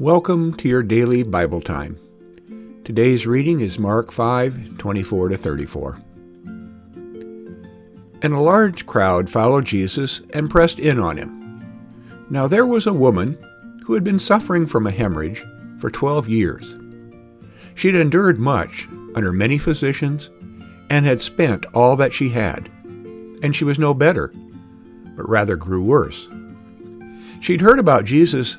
Welcome to your daily Bible time. Today's reading is Mark 5 24 to 34. And a large crowd followed Jesus and pressed in on him. Now there was a woman who had been suffering from a hemorrhage for 12 years. She had endured much under many physicians and had spent all that she had, and she was no better, but rather grew worse. She'd heard about Jesus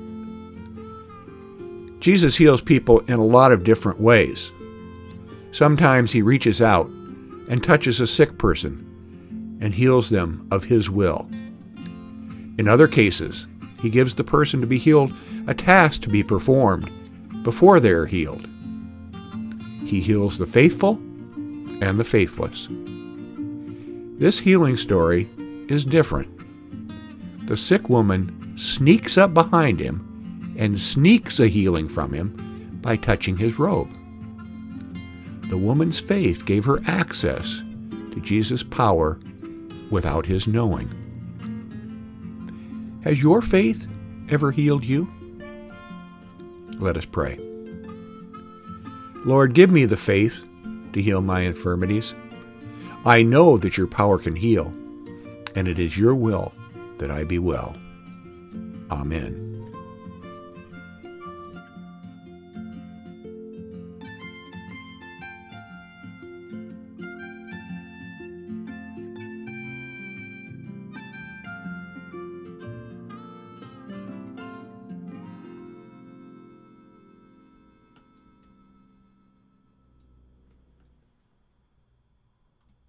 Jesus heals people in a lot of different ways. Sometimes he reaches out and touches a sick person and heals them of his will. In other cases, he gives the person to be healed a task to be performed before they are healed. He heals the faithful and the faithless. This healing story is different. The sick woman sneaks up behind him and sneaks a healing from him by touching his robe. The woman's faith gave her access to Jesus' power without his knowing. Has your faith ever healed you? Let us pray. Lord, give me the faith to heal my infirmities. I know that your power can heal, and it is your will that I be well. Amen.